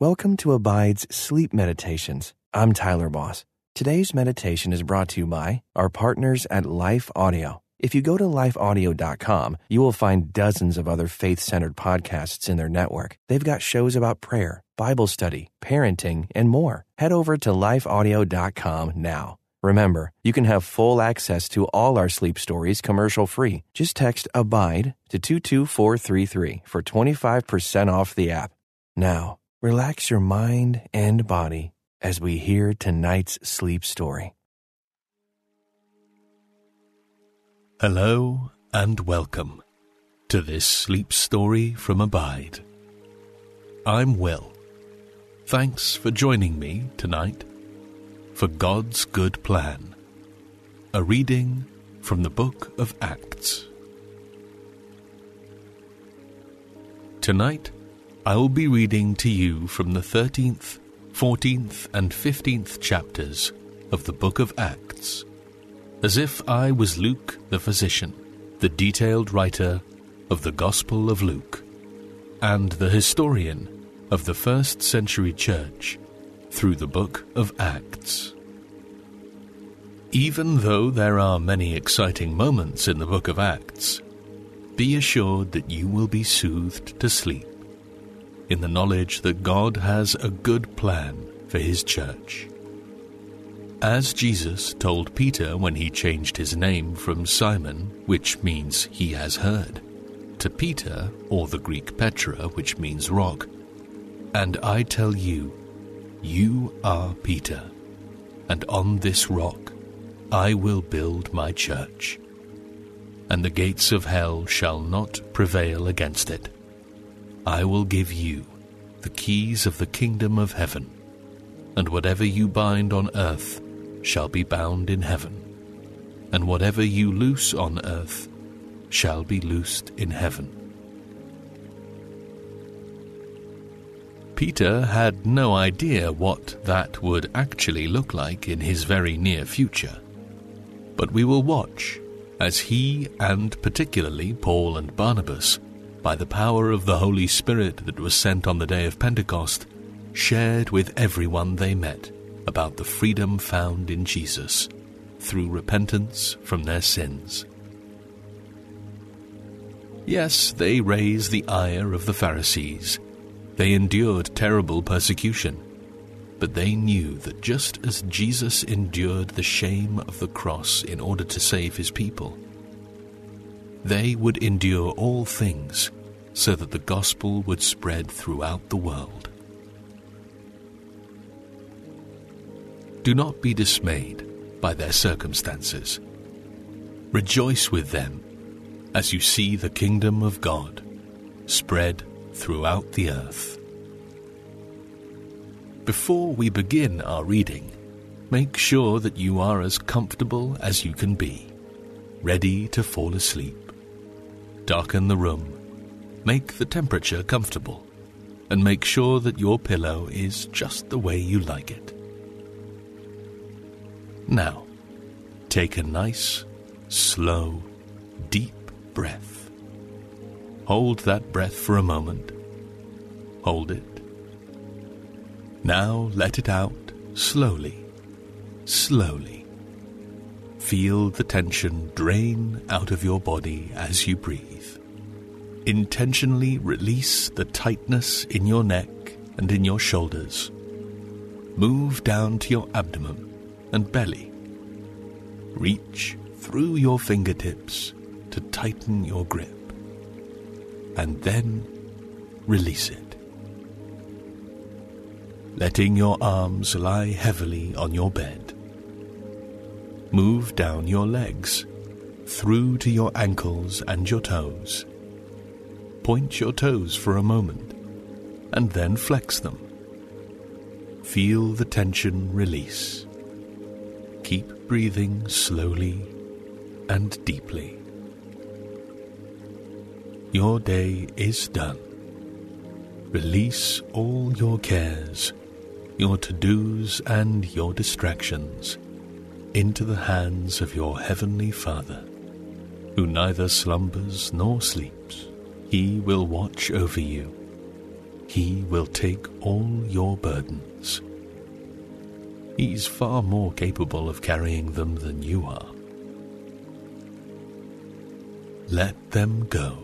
Welcome to Abide's Sleep Meditations. I'm Tyler Boss. Today's meditation is brought to you by our partners at Life Audio. If you go to lifeaudio.com, you will find dozens of other faith centered podcasts in their network. They've got shows about prayer, Bible study, parenting, and more. Head over to lifeaudio.com now. Remember, you can have full access to all our sleep stories commercial free. Just text ABIDE to 22433 for 25% off the app. Now, relax your mind and body as we hear tonight's sleep story. Hello and welcome to this sleep story from Abide. I'm Will. Thanks for joining me tonight for God's Good Plan. A reading from the Book of Acts. Tonight, I will be reading to you from the 13th, 14th, and 15th chapters of the Book of Acts, as if I was Luke the physician, the detailed writer of the Gospel of Luke, and the historian of the first century church through the book of Acts. Even though there are many exciting moments in the book of Acts, be assured that you will be soothed to sleep in the knowledge that God has a good plan for his church. As Jesus told Peter when he changed his name from Simon, which means he has heard, to Peter, or the Greek Petra, which means rock, and I tell you, you are Peter, and on this rock I will build my church, and the gates of hell shall not prevail against it. I will give you the keys of the kingdom of heaven, and whatever you bind on earth shall be bound in heaven, and whatever you loose on earth shall be loosed in heaven. Peter had no idea what that would actually look like in his very near future. But we will watch as he, and particularly Paul and Barnabas, by the power of the Holy Spirit that was sent on the day of Pentecost, shared with everyone they met about the freedom found in Jesus through repentance from their sins. Yes, they raised the ire of the Pharisees they endured terrible persecution, but they knew that just as Jesus endured the shame of the cross in order to save his people, they would endure all things so that the gospel would spread throughout the world. Do not be dismayed by their circumstances. Rejoice with them as you see the kingdom of God spread throughout the earth. Before we begin our reading, make sure that you are as comfortable as you can be, ready to fall asleep. Darken the room, make the temperature comfortable, and make sure that your pillow is just the way you like it. Now, take a nice, slow, deep breath. Hold that breath for a moment. Hold it. Now let it out slowly, slowly. Feel the tension drain out of your body as you breathe. Intentionally release the tightness in your neck and in your shoulders. Move down to your abdomen and belly. Reach through your fingertips to tighten your grip and then release it. Letting your arms lie heavily on your bed. Move down your legs, through to your ankles and your toes. Point your toes for a moment, and then flex them. Feel the tension release. Keep breathing slowly and deeply. Your day is done. Release all your cares, your to dos, and your distractions into the hands of your Heavenly Father, who neither slumbers nor sleeps. He will watch over you. He will take all your burdens. He's far more capable of carrying them than you are. Let them go.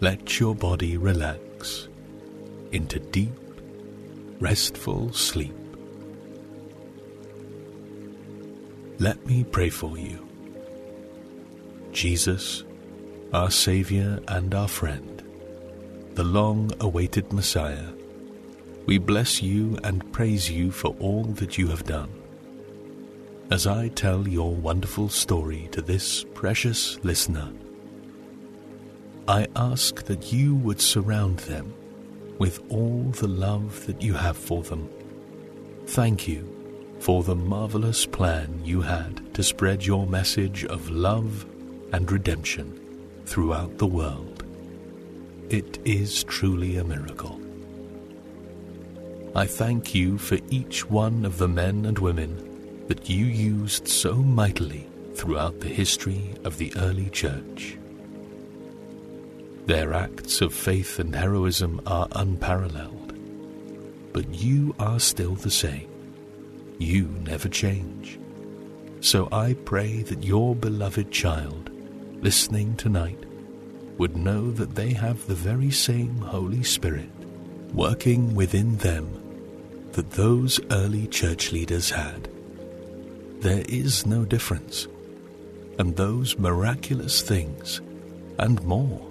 Let your body relax into deep, restful sleep. Let me pray for you. Jesus, our Saviour and our friend, the long awaited Messiah, we bless you and praise you for all that you have done. As I tell your wonderful story to this precious listener, I ask that you would surround them with all the love that you have for them. Thank you for the marvelous plan you had to spread your message of love and redemption throughout the world. It is truly a miracle. I thank you for each one of the men and women that you used so mightily throughout the history of the early church. Their acts of faith and heroism are unparalleled, but you are still the same. You never change. So I pray that your beloved child, listening tonight, would know that they have the very same Holy Spirit working within them that those early church leaders had. There is no difference, and those miraculous things and more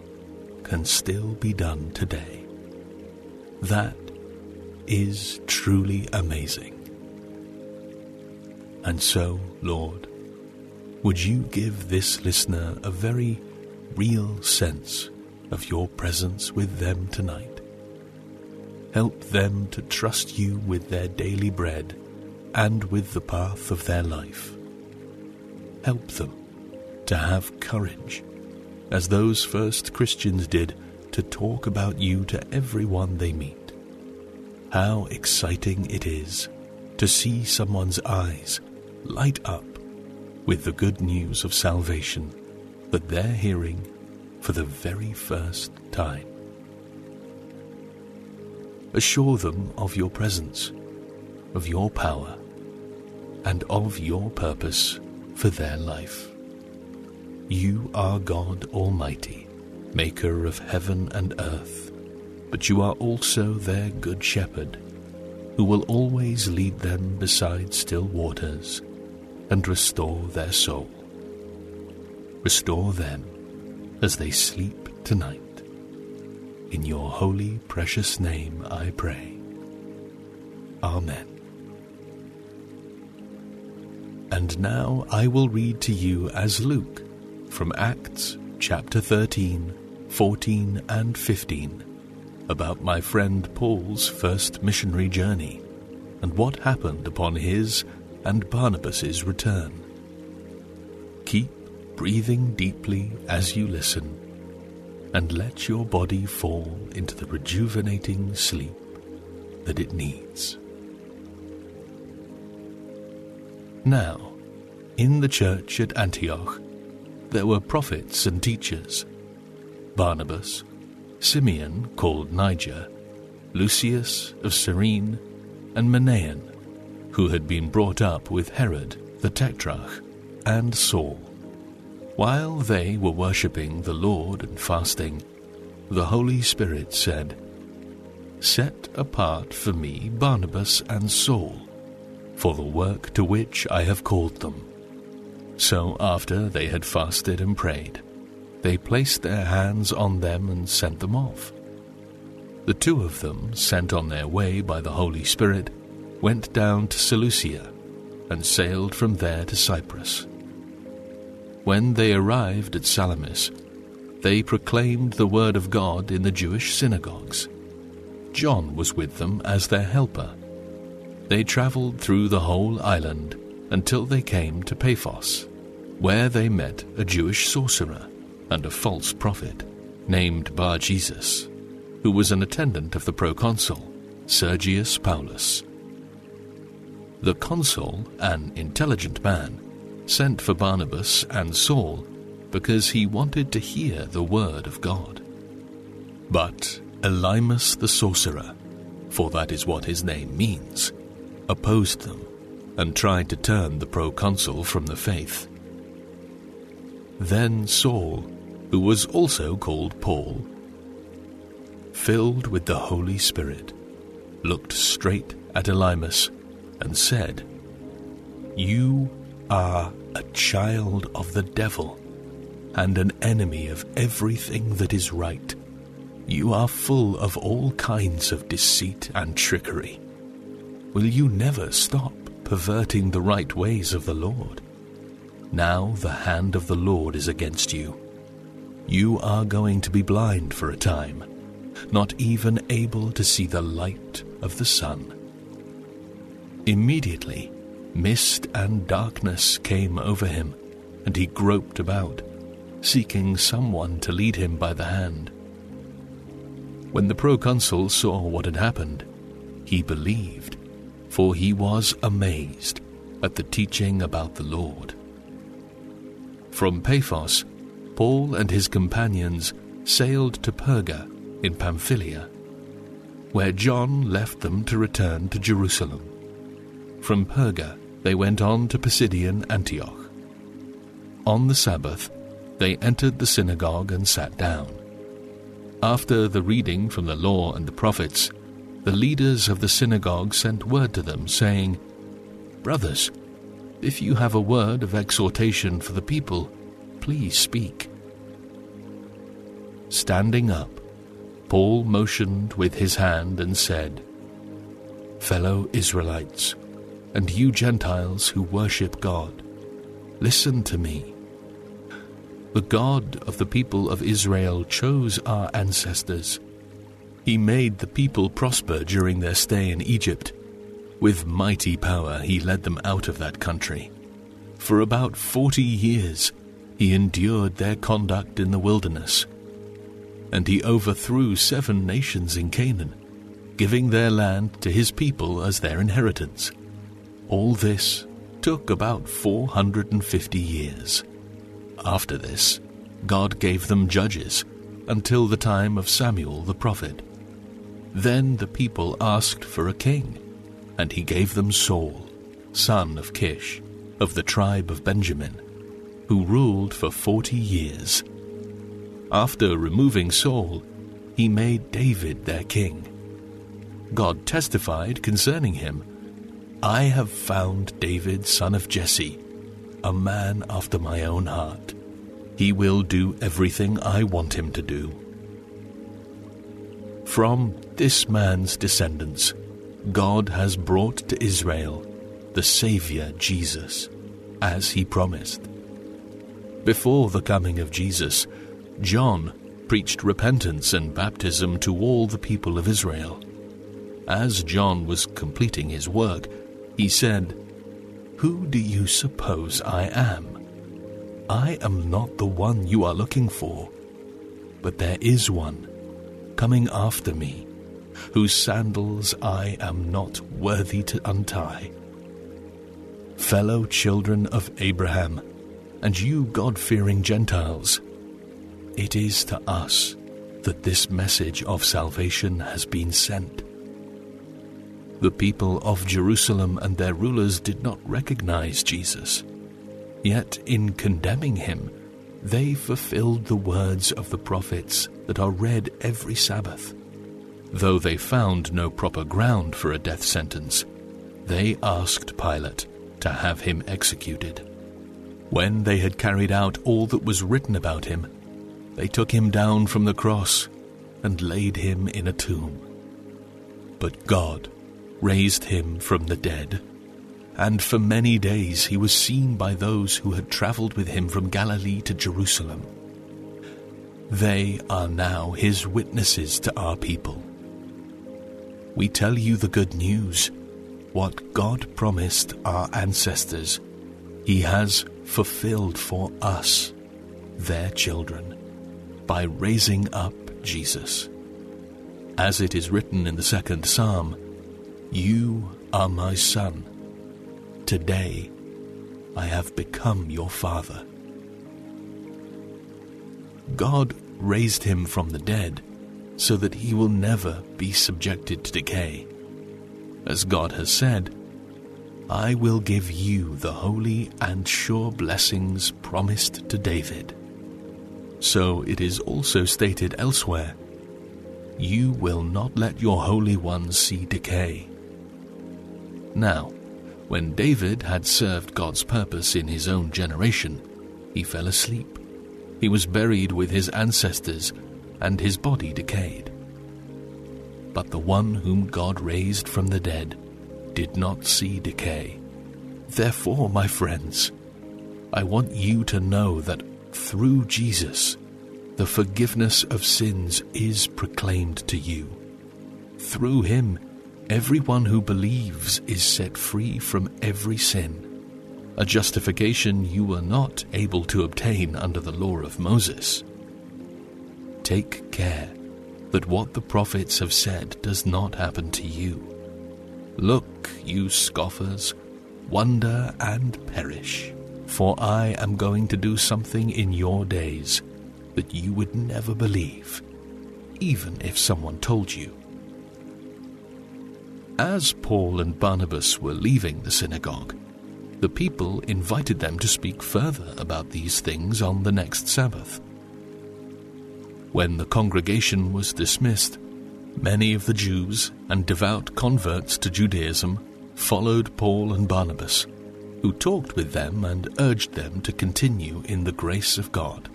can still be done today. That is truly amazing. And so, Lord, would you give this listener a very real sense of your presence with them tonight? Help them to trust you with their daily bread and with the path of their life. Help them to have courage as those first Christians did, to talk about you to everyone they meet. How exciting it is to see someone's eyes light up with the good news of salvation that they're hearing for the very first time. Assure them of your presence, of your power, and of your purpose for their life. You are God Almighty, maker of heaven and earth, but you are also their good shepherd, who will always lead them beside still waters and restore their soul. Restore them as they sleep tonight. In your holy, precious name I pray. Amen. And now I will read to you as Luke from Acts chapter 13, 14, and 15 about my friend Paul's first missionary journey and what happened upon his and Barnabas's return. Keep breathing deeply as you listen and let your body fall into the rejuvenating sleep that it needs. Now, in the church at Antioch, there were prophets and teachers Barnabas, Simeon called Niger, Lucius of Cyrene, and Manaen, who had been brought up with Herod the Tetrarch, and Saul. While they were worshipping the Lord and fasting, the Holy Spirit said, Set apart for me Barnabas and Saul, for the work to which I have called them. So after they had fasted and prayed, they placed their hands on them and sent them off. The two of them, sent on their way by the Holy Spirit, went down to Seleucia and sailed from there to Cyprus. When they arrived at Salamis, they proclaimed the word of God in the Jewish synagogues. John was with them as their helper. They traveled through the whole island until they came to Paphos where they met a Jewish sorcerer and a false prophet named Bar Jesus, who was an attendant of the proconsul, Sergius Paulus. The consul, an intelligent man, sent for Barnabas and Saul because he wanted to hear the word of God. But Elymas the sorcerer, for that is what his name means, opposed them and tried to turn the proconsul from the faith. Then Saul, who was also called Paul, filled with the Holy Spirit, looked straight at Elymas and said, You are a child of the devil and an enemy of everything that is right. You are full of all kinds of deceit and trickery. Will you never stop perverting the right ways of the Lord? Now the hand of the Lord is against you. You are going to be blind for a time, not even able to see the light of the sun. Immediately, mist and darkness came over him, and he groped about, seeking someone to lead him by the hand. When the proconsul saw what had happened, he believed, for he was amazed at the teaching about the Lord. From Paphos, Paul and his companions sailed to Perga in Pamphylia, where John left them to return to Jerusalem. From Perga, they went on to Pisidian Antioch. On the Sabbath, they entered the synagogue and sat down. After the reading from the law and the prophets, the leaders of the synagogue sent word to them, saying, Brothers, if you have a word of exhortation for the people, please speak. Standing up, Paul motioned with his hand and said, Fellow Israelites, and you Gentiles who worship God, listen to me. The God of the people of Israel chose our ancestors. He made the people prosper during their stay in Egypt. With mighty power he led them out of that country. For about forty years he endured their conduct in the wilderness. And he overthrew seven nations in Canaan, giving their land to his people as their inheritance. All this took about 450 years. After this, God gave them judges until the time of Samuel the prophet. Then the people asked for a king, and he gave them Saul, son of Kish, of the tribe of Benjamin, who ruled for forty years. After removing Saul, he made David their king. God testified concerning him I have found David, son of Jesse, a man after my own heart. He will do everything I want him to do. From this man's descendants, God has brought to Israel the Saviour Jesus, as he promised. Before the coming of Jesus, John preached repentance and baptism to all the people of Israel. As John was completing his work, he said, Who do you suppose I am? I am not the one you are looking for, but there is one coming after me, whose sandals I am not worthy to untie. Fellow children of Abraham, and you God fearing Gentiles, it is to us that this message of salvation has been sent. The people of Jerusalem and their rulers did not recognize Jesus. Yet, in condemning him, they fulfilled the words of the prophets that are read every Sabbath. Though they found no proper ground for a death sentence, they asked Pilate to have him executed. When they had carried out all that was written about him, they took him down from the cross and laid him in a tomb. But God raised him from the dead. And for many days he was seen by those who had traveled with him from Galilee to Jerusalem. They are now his witnesses to our people. We tell you the good news. What God promised our ancestors, he has fulfilled for us, their children, by raising up Jesus. As it is written in the second psalm, you are my son. Today I have become your father. God raised him from the dead so that he will never be subjected to decay. As God has said, I will give you the holy and sure blessings promised to David. So it is also stated elsewhere, You will not let your Holy One see decay. Now, when David had served God's purpose in his own generation, he fell asleep. He was buried with his ancestors, and his body decayed. But the one whom God raised from the dead did not see decay. Therefore, my friends, I want you to know that through Jesus, the forgiveness of sins is proclaimed to you. Through him, everyone who believes is set free from every sin, a justification you were not able to obtain under the law of Moses. Take care that what the prophets have said does not happen to you. Look, you scoffers, wonder and perish, for I am going to do something in your days that you would never believe, even if someone told you. As Paul and Barnabas were leaving the synagogue, the people invited them to speak further about these things on the next Sabbath. When the congregation was dismissed, many of the Jews and devout converts to Judaism followed Paul and Barnabas, who talked with them and urged them to continue in the grace of God.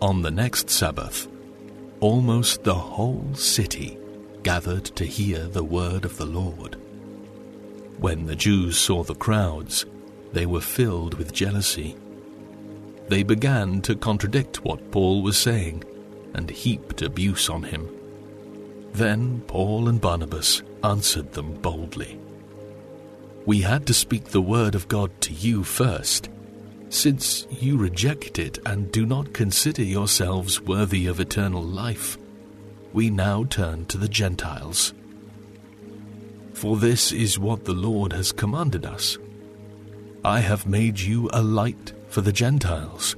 On the next Sabbath, almost the whole city gathered to hear the word of the Lord. When the Jews saw the crowds, they were filled with jealousy they began to contradict what Paul was saying and heaped abuse on him. Then Paul and Barnabas answered them boldly. We had to speak the word of God to you first. Since you reject it and do not consider yourselves worthy of eternal life, we now turn to the Gentiles. For this is what the Lord has commanded us. I have made you a light for the Gentiles,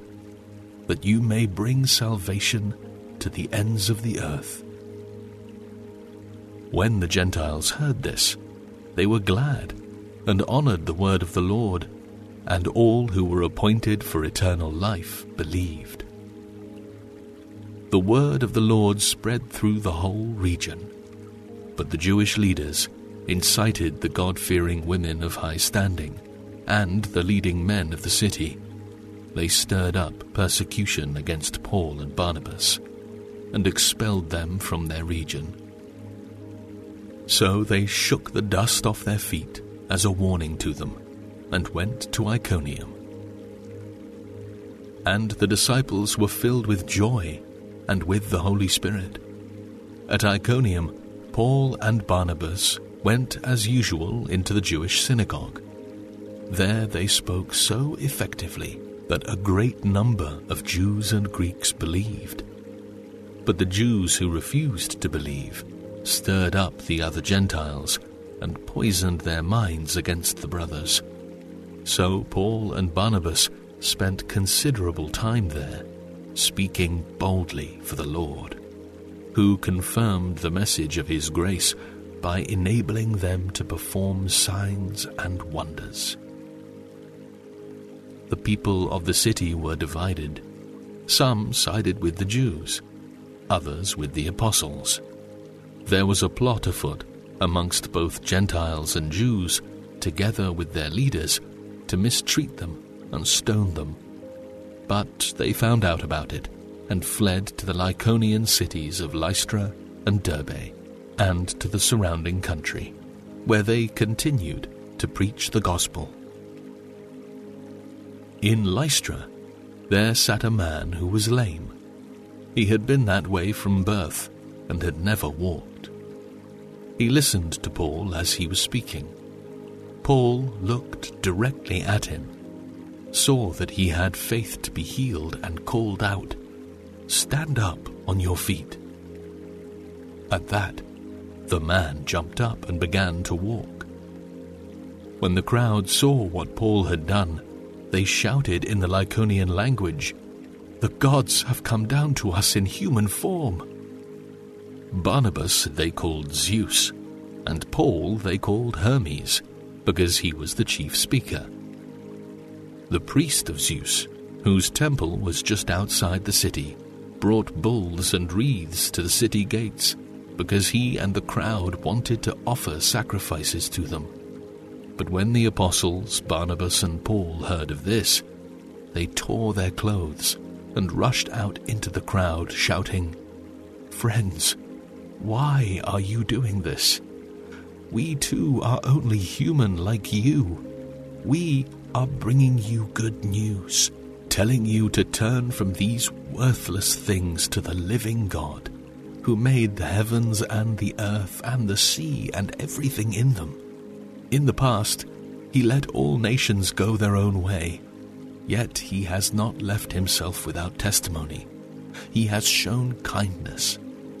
that you may bring salvation to the ends of the earth. When the Gentiles heard this, they were glad and honored the word of the Lord, and all who were appointed for eternal life believed. The word of the Lord spread through the whole region, but the Jewish leaders incited the God fearing women of high standing and the leading men of the city they stirred up persecution against Paul and Barnabas and expelled them from their region. So they shook the dust off their feet as a warning to them and went to Iconium. And the disciples were filled with joy and with the Holy Spirit. At Iconium, Paul and Barnabas went as usual into the Jewish synagogue. There they spoke so effectively that a great number of Jews and Greeks believed. But the Jews who refused to believe stirred up the other Gentiles and poisoned their minds against the brothers. So Paul and Barnabas spent considerable time there, speaking boldly for the Lord, who confirmed the message of his grace by enabling them to perform signs and wonders the people of the city were divided. Some sided with the Jews, others with the apostles. There was a plot afoot amongst both Gentiles and Jews, together with their leaders, to mistreat them and stone them. But they found out about it and fled to the Lycaonian cities of Lystra and Derbe and to the surrounding country, where they continued to preach the gospel. In Lystra, there sat a man who was lame. He had been that way from birth and had never walked. He listened to Paul as he was speaking. Paul looked directly at him, saw that he had faith to be healed, and called out, Stand up on your feet. At that, the man jumped up and began to walk. When the crowd saw what Paul had done, they shouted in the Lycaonian language, The gods have come down to us in human form. Barnabas they called Zeus, and Paul they called Hermes, because he was the chief speaker. The priest of Zeus, whose temple was just outside the city, brought bulls and wreaths to the city gates, because he and the crowd wanted to offer sacrifices to them. But when the apostles, Barnabas and Paul, heard of this, they tore their clothes and rushed out into the crowd, shouting, Friends, why are you doing this? We too are only human like you. We are bringing you good news, telling you to turn from these worthless things to the living God, who made the heavens and the earth and the sea and everything in them. In the past, he let all nations go their own way, yet he has not left himself without testimony. He has shown kindness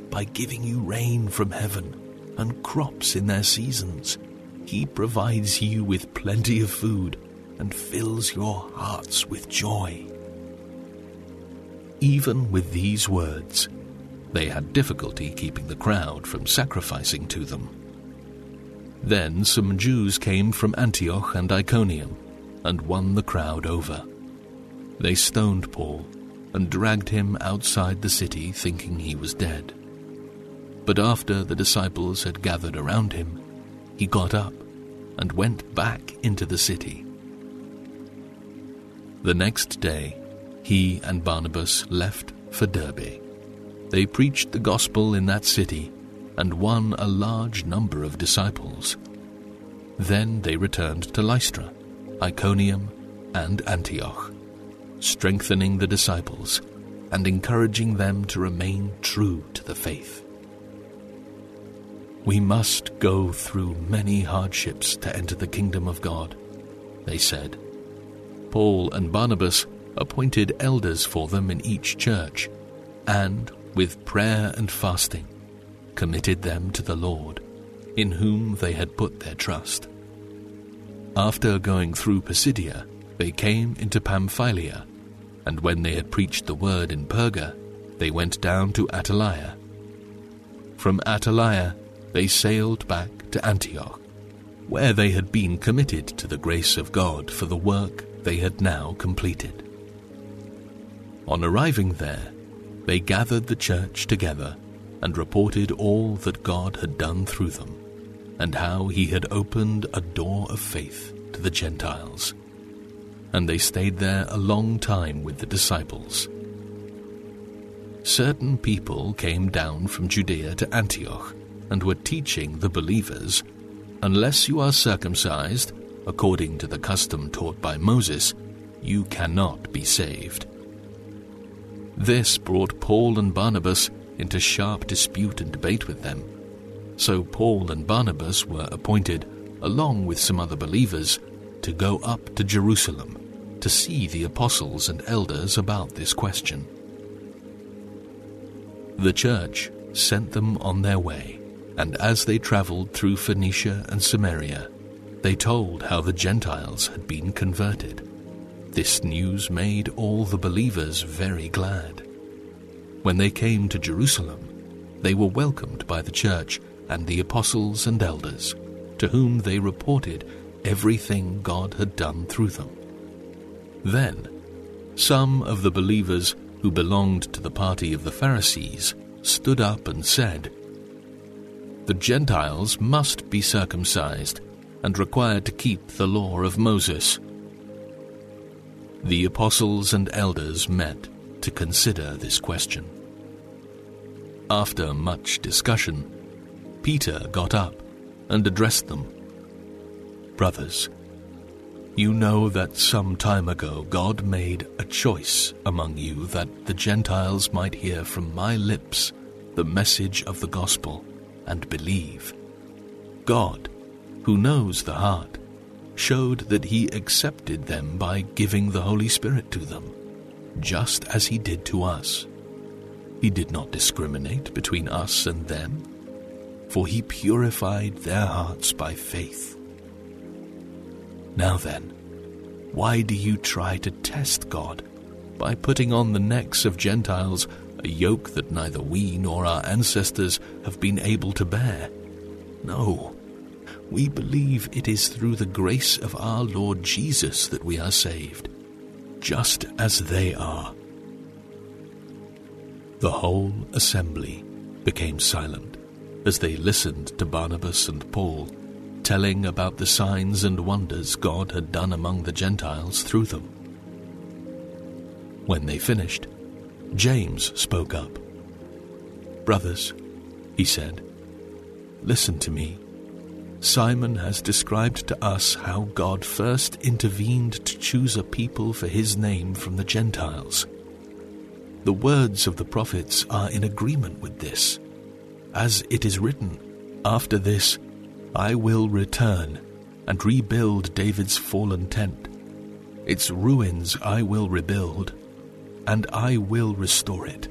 by giving you rain from heaven and crops in their seasons. He provides you with plenty of food and fills your hearts with joy. Even with these words, they had difficulty keeping the crowd from sacrificing to them. Then some Jews came from Antioch and Iconium and won the crowd over. They stoned Paul and dragged him outside the city thinking he was dead. But after the disciples had gathered around him, he got up and went back into the city. The next day, he and Barnabas left for Derbe. They preached the gospel in that city and won a large number of disciples. Then they returned to Lystra, Iconium, and Antioch, strengthening the disciples and encouraging them to remain true to the faith. We must go through many hardships to enter the kingdom of God, they said. Paul and Barnabas appointed elders for them in each church, and, with prayer and fasting, committed them to the Lord, in whom they had put their trust. After going through Pisidia, they came into Pamphylia, and when they had preached the word in Perga, they went down to Attalia. From Attalia, they sailed back to Antioch, where they had been committed to the grace of God for the work they had now completed. On arriving there, they gathered the church together and reported all that God had done through them, and how he had opened a door of faith to the Gentiles. And they stayed there a long time with the disciples. Certain people came down from Judea to Antioch and were teaching the believers, Unless you are circumcised, according to the custom taught by Moses, you cannot be saved. This brought Paul and Barnabas into sharp dispute and debate with them. So Paul and Barnabas were appointed, along with some other believers, to go up to Jerusalem to see the apostles and elders about this question. The church sent them on their way and as they traveled through Phoenicia and Samaria, they told how the Gentiles had been converted. This news made all the believers very glad. When they came to Jerusalem, they were welcomed by the church and the apostles and elders, to whom they reported everything God had done through them. Then, some of the believers who belonged to the party of the Pharisees stood up and said, the Gentiles must be circumcised and required to keep the law of Moses. The apostles and elders met to consider this question. After much discussion, Peter got up and addressed them. Brothers, you know that some time ago God made a choice among you that the Gentiles might hear from my lips the message of the gospel and believe. God, who knows the heart, showed that he accepted them by giving the Holy Spirit to them, just as he did to us. He did not discriminate between us and them, for he purified their hearts by faith. Now then, why do you try to test God by putting on the necks of Gentiles a yoke that neither we nor our ancestors have been able to bear. No, we believe it is through the grace of our Lord Jesus that we are saved, just as they are. The whole assembly became silent as they listened to Barnabas and Paul telling about the signs and wonders God had done among the Gentiles through them. When they finished, James spoke up. Brothers, he said, listen to me. Simon has described to us how God first intervened to choose a people for his name from the Gentiles. The words of the prophets are in agreement with this. As it is written, After this, I will return and rebuild David's fallen tent. Its ruins I will rebuild, and I will restore it,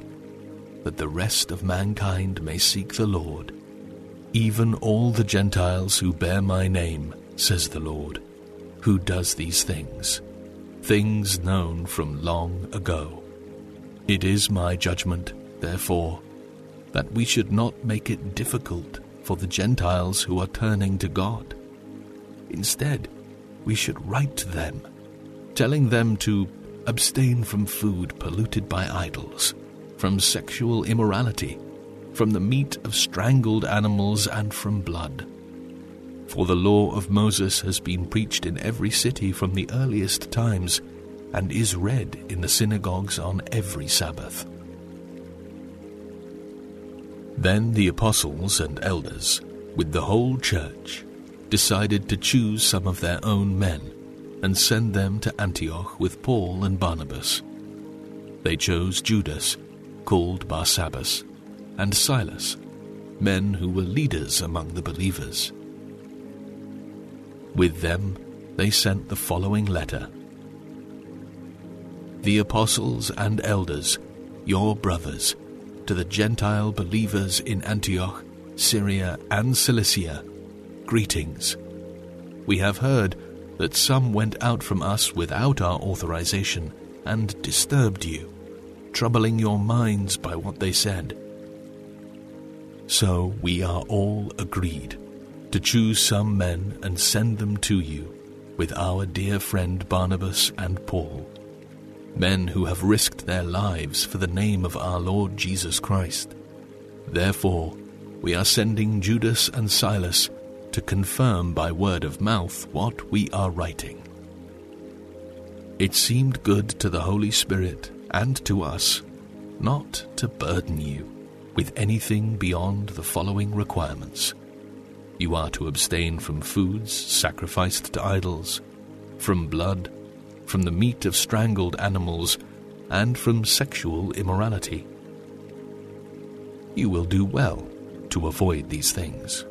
that the rest of mankind may seek the Lord, even all the Gentiles who bear my name, says the Lord, who does these things, things known from long ago. It is my judgment, therefore, that we should not make it difficult for the Gentiles who are turning to God. Instead, we should write to them, telling them to abstain from food polluted by idols, from sexual immorality, from the meat of strangled animals, and from blood. For the law of Moses has been preached in every city from the earliest times, and is read in the synagogues on every Sabbath. Then the apostles and elders, with the whole church, decided to choose some of their own men and send them to Antioch with Paul and Barnabas. They chose Judas, called Barsabbas, and Silas, men who were leaders among the believers. With them they sent the following letter The apostles and elders, your brothers, to the Gentile believers in Antioch, Syria, and Cilicia, greetings. We have heard that some went out from us without our authorization and disturbed you, troubling your minds by what they said. So we are all agreed to choose some men and send them to you with our dear friend Barnabas and Paul men who have risked their lives for the name of our Lord Jesus Christ. Therefore, we are sending Judas and Silas to confirm by word of mouth what we are writing. It seemed good to the Holy Spirit and to us not to burden you with anything beyond the following requirements. You are to abstain from foods sacrificed to idols, from blood, from the meat of strangled animals, and from sexual immorality. You will do well to avoid these things.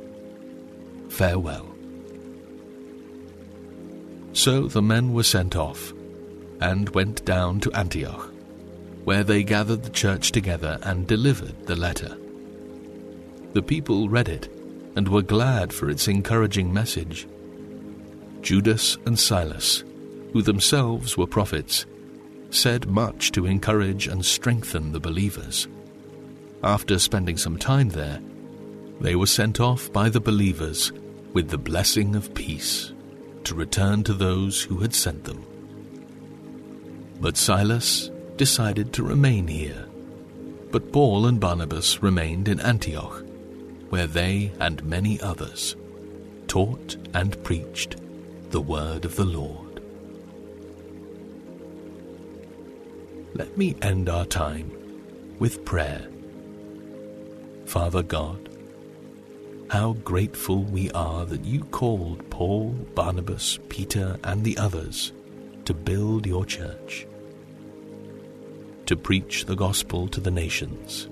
Farewell. So the men were sent off, and went down to Antioch, where they gathered the church together and delivered the letter. The people read it, and were glad for its encouraging message. Judas and Silas who themselves were prophets, said much to encourage and strengthen the believers. After spending some time there, they were sent off by the believers with the blessing of peace to return to those who had sent them. But Silas decided to remain here. But Paul and Barnabas remained in Antioch, where they and many others taught and preached the word of the Lord. let me end our time with prayer. Father God, how grateful we are that you called Paul, Barnabas, Peter, and the others to build your church, to preach the gospel to the nations.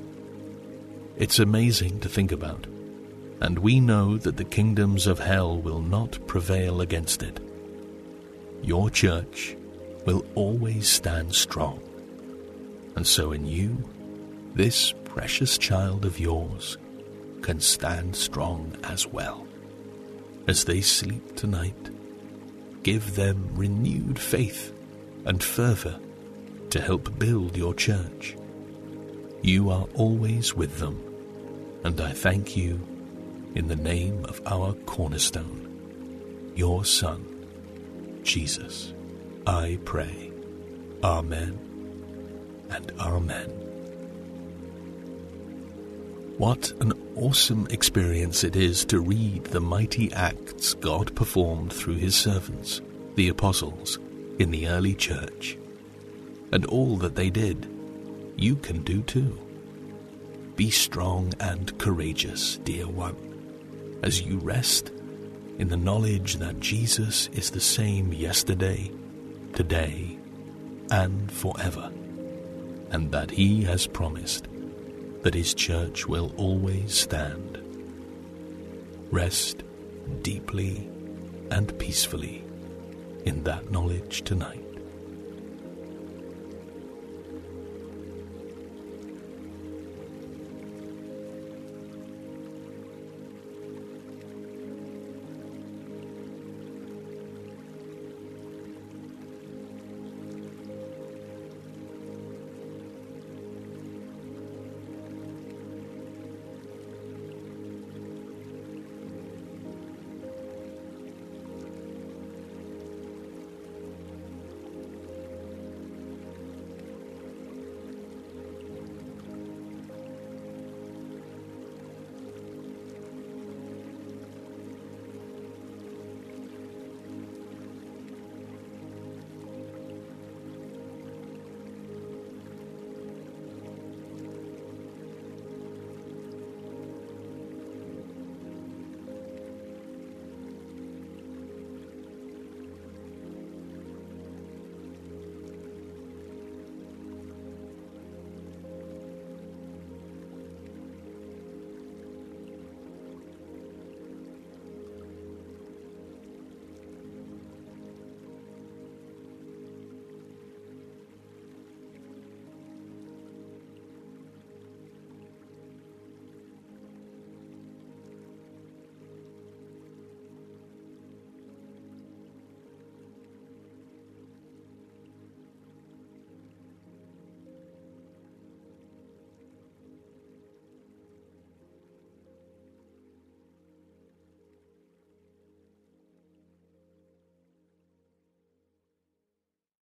It's amazing to think about, and we know that the kingdoms of hell will not prevail against it. Your church will always stand strong. And so in you, this precious child of yours can stand strong as well. As they sleep tonight, give them renewed faith and fervor to help build your church. you are always with them, and I thank you in the name of our cornerstone, your Son, Jesus. I pray. Amen and Amen. What an awesome experience it is to read the mighty acts God performed through his servants, the apostles, in the early church. And all that they did, you can do too. Be strong and courageous, dear one, as you rest in the knowledge that Jesus is the same yesterday, today, and forever, and that he has promised that his church will always stand. Rest deeply and peacefully in that knowledge tonight.